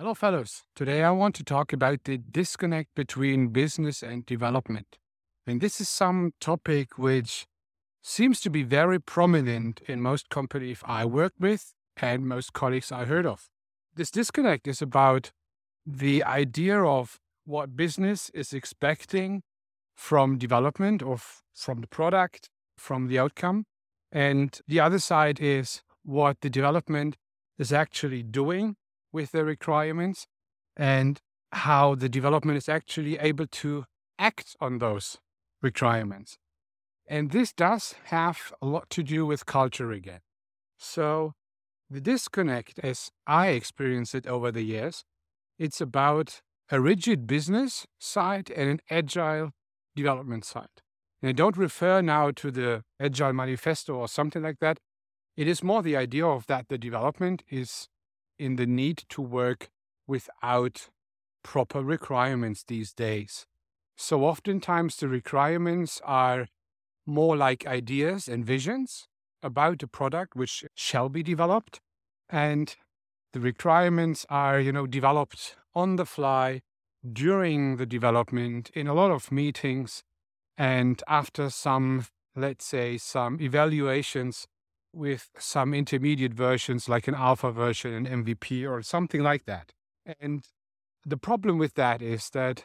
Hello, fellows. Today I want to talk about the disconnect between business and development. And this is some topic which seems to be very prominent in most companies I work with and most colleagues I heard of. This disconnect is about the idea of what business is expecting from development or f- from the product, from the outcome. And the other side is what the development is actually doing with the requirements and how the development is actually able to act on those requirements. And this does have a lot to do with culture again. So the disconnect, as I experience it over the years, it's about a rigid business side and an agile development side. And I don't refer now to the Agile Manifesto or something like that. It is more the idea of that the development is in the need to work without proper requirements these days. So oftentimes the requirements are more like ideas and visions about a product which shall be developed. And the requirements are, you know, developed on the fly during the development in a lot of meetings and after some, let's say, some evaluations with some intermediate versions like an alpha version, an MVP, or something like that. And the problem with that is that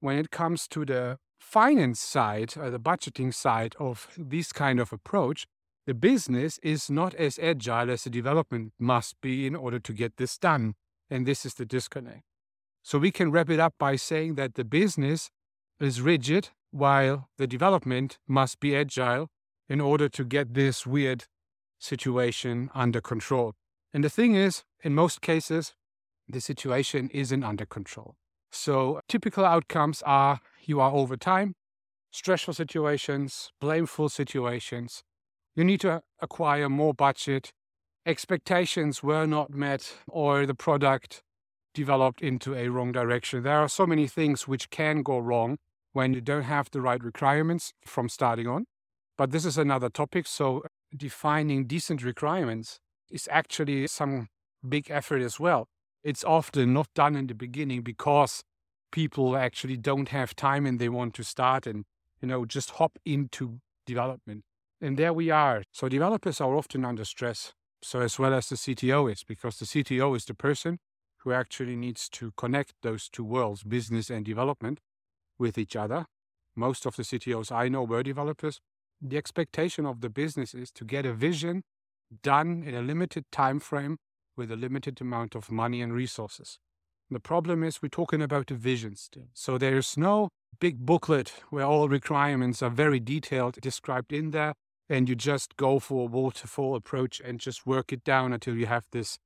when it comes to the finance side or the budgeting side of this kind of approach, the business is not as agile as the development must be in order to get this done. And this is the disconnect. So we can wrap it up by saying that the business is rigid while the development must be agile in order to get this weird situation under control. And the thing is, in most cases, the situation isn't under control. So typical outcomes are you are over time, stressful situations, blameful situations. You need to acquire more budget. Expectations were not met, or the product developed into a wrong direction. There are so many things which can go wrong when you don't have the right requirements from starting on. But this is another topic. So defining decent requirements is actually some big effort as well. It's often not done in the beginning because people actually don't have time and they want to start and you know just hop into development. And there we are. So developers are often under stress. So as well as the CTO is, because the CTO is the person who actually needs to connect those two worlds, business and development, with each other. Most of the CTOs I know were developers the expectation of the business is to get a vision done in a limited time frame with a limited amount of money and resources. The problem is we're talking about a vision still. So there's no big booklet where all requirements are very detailed described in there and you just go for a waterfall approach and just work it down until you have this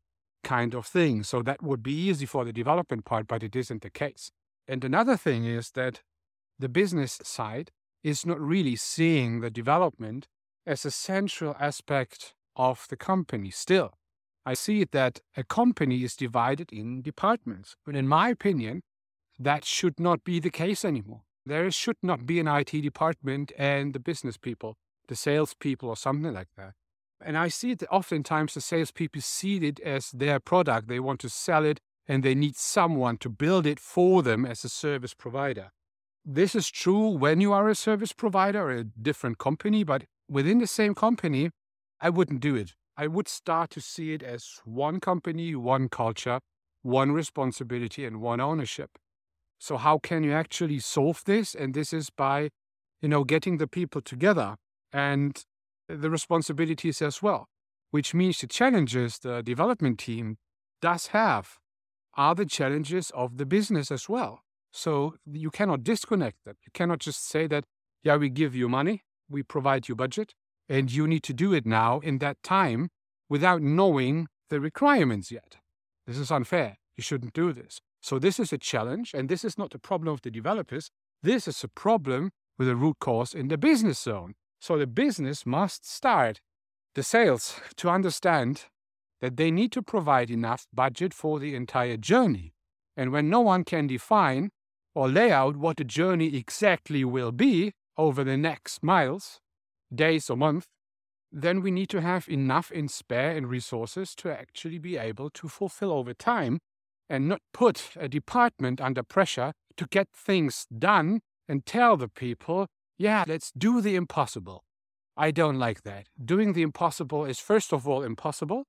kind of thing. So that would be easy for the development part, but it isn't the case. And another thing is that the business side is not really seeing the development as a central aspect of the company still. I see it that a company is divided in departments. But in my opinion, that should not be the case anymore. There should not be an IT department and the business people, the salespeople, or something like that. And I see that oftentimes the salespeople see it as their product. They want to sell it and they need someone to build it for them as a service provider. This is true when you are a service provider or a different company, but within the same company, I wouldn't do it. I would start to see it as one company, one culture, one responsibility, and one ownership. So how can you actually solve this? And this is by, you know, getting the people together and the responsibilities as well, which means the challenges the development team does have are the challenges of the business as well. So you cannot disconnect that. You cannot just say that, yeah, we give you money, we provide you budget, and you need to do it now in that time without knowing the requirements yet. This is unfair. You shouldn't do this. So this is a challenge, and this is not a problem of the developers. This is a problem with a root cause in the business zone. So the business must start the sales to understand that they need to provide enough budget for the entire journey. And when no one can define or lay out what the journey exactly will be over the next miles, days, or month, then we need to have enough in spare and resources to actually be able to fulfill over time and not put a department under pressure to get things done and tell the people, yeah, let's do the impossible. I don't like that. Doing the impossible is, first of all, impossible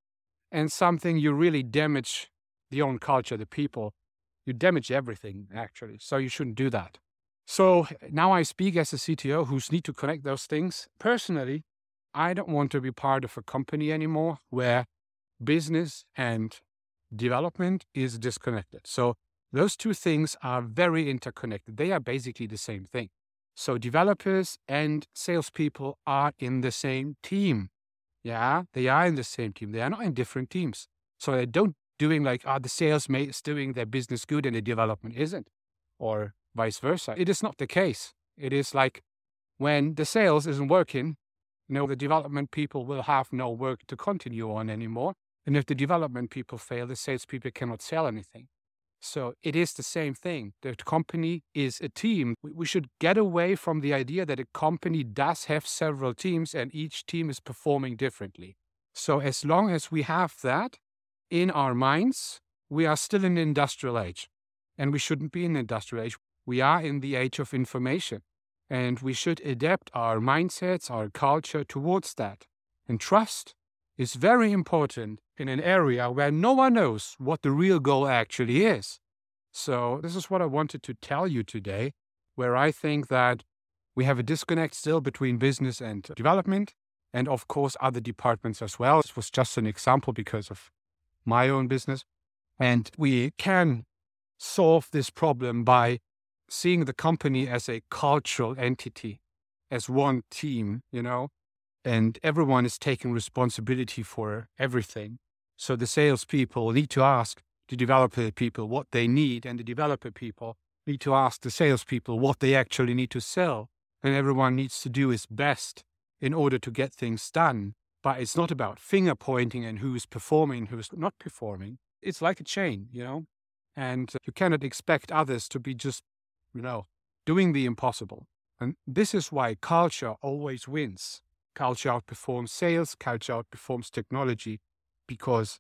and something you really damage the own culture, the people. You damage everything, actually. So you shouldn't do that. So now I speak as a CTO who's need to connect those things. Personally, I don't want to be part of a company anymore where business and development is disconnected. So those two things are very interconnected. They are basically the same thing. So developers and salespeople are in the same team. Yeah, they are in the same team. They are not in different teams. So they don't doing like, oh, the sales mate is doing their business good and the development isn't, or vice versa. It is not the case. It is like when the sales isn't working, you know, the development people will have no work to continue on anymore. And if the development people fail, the sales people cannot sell anything. So it is the same thing. The company is a team. We should get away from the idea that a company does have several teams and each team is performing differently. So as long as we have that in our minds, we are still in the industrial age. And we shouldn't be in the industrial age. We are in the age of information. And we should adapt our mindsets, our culture towards that. And trust is very important in an area where no one knows what the real goal actually is. So, this is what I wanted to tell you today, where I think that we have a disconnect still between business and development, and of course, other departments as well. This was just an example because of my own business. And we can solve this problem by seeing the company as a cultural entity, as one team, you know, and everyone is taking responsibility for everything. So the salespeople need to ask the developer people what they need, and the developer people need to ask the salespeople what they actually need to sell. And everyone needs to do his best in order to get things done. But it's not about finger pointing and who's performing, who's not performing. It's like a chain, you know? And you cannot expect others to be just, you know, doing the impossible. And this is why culture always wins. Culture outperforms sales, culture outperforms technology, because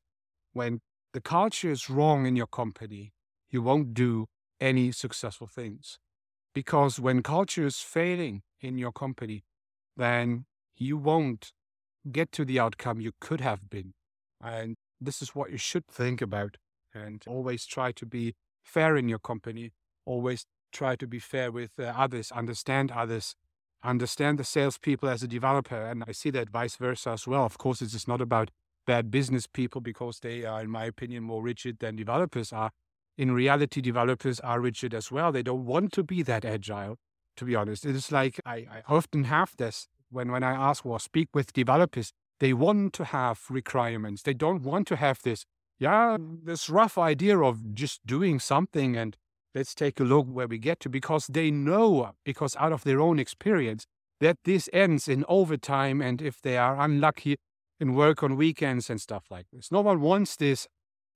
when the culture is wrong in your company, you won't do any successful things. Because when culture is failing in your company, then you won't get to the outcome you could have been. And this is what you should think about. And always try to be fair in your company. Always try to be fair with uh, others, understand others, understand the salespeople as a developer. And I see that vice versa as well. Of course, it is not about bad business people because they are, in my opinion, more rigid than developers are. In reality, developers are rigid as well. They don't want to be that agile, to be honest. It is like I, I often have this when, when I ask or speak with developers, they want to have requirements. They don't want to have this, yeah, this rough idea of just doing something and let's take a look where we get to because they know, because out of their own experience, that this ends in overtime. And if they are unlucky, and work on weekends and stuff like this. No one wants this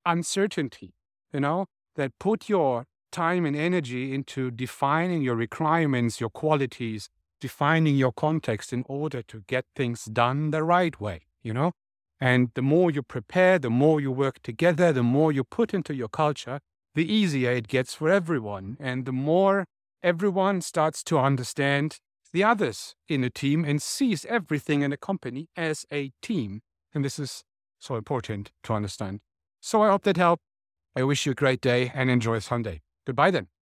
uncertainty, you know, that put your time and energy into defining your requirements, your qualities, defining your context in order to get things done the right way, you know? And the more you prepare, the more you work together, the more you put into your culture, the easier it gets for everyone. And the more everyone starts to understand the others in a team and sees everything in a company as a team. And this is so important to understand. So I hope that helped. I wish you a great day and enjoy Sunday. Goodbye then.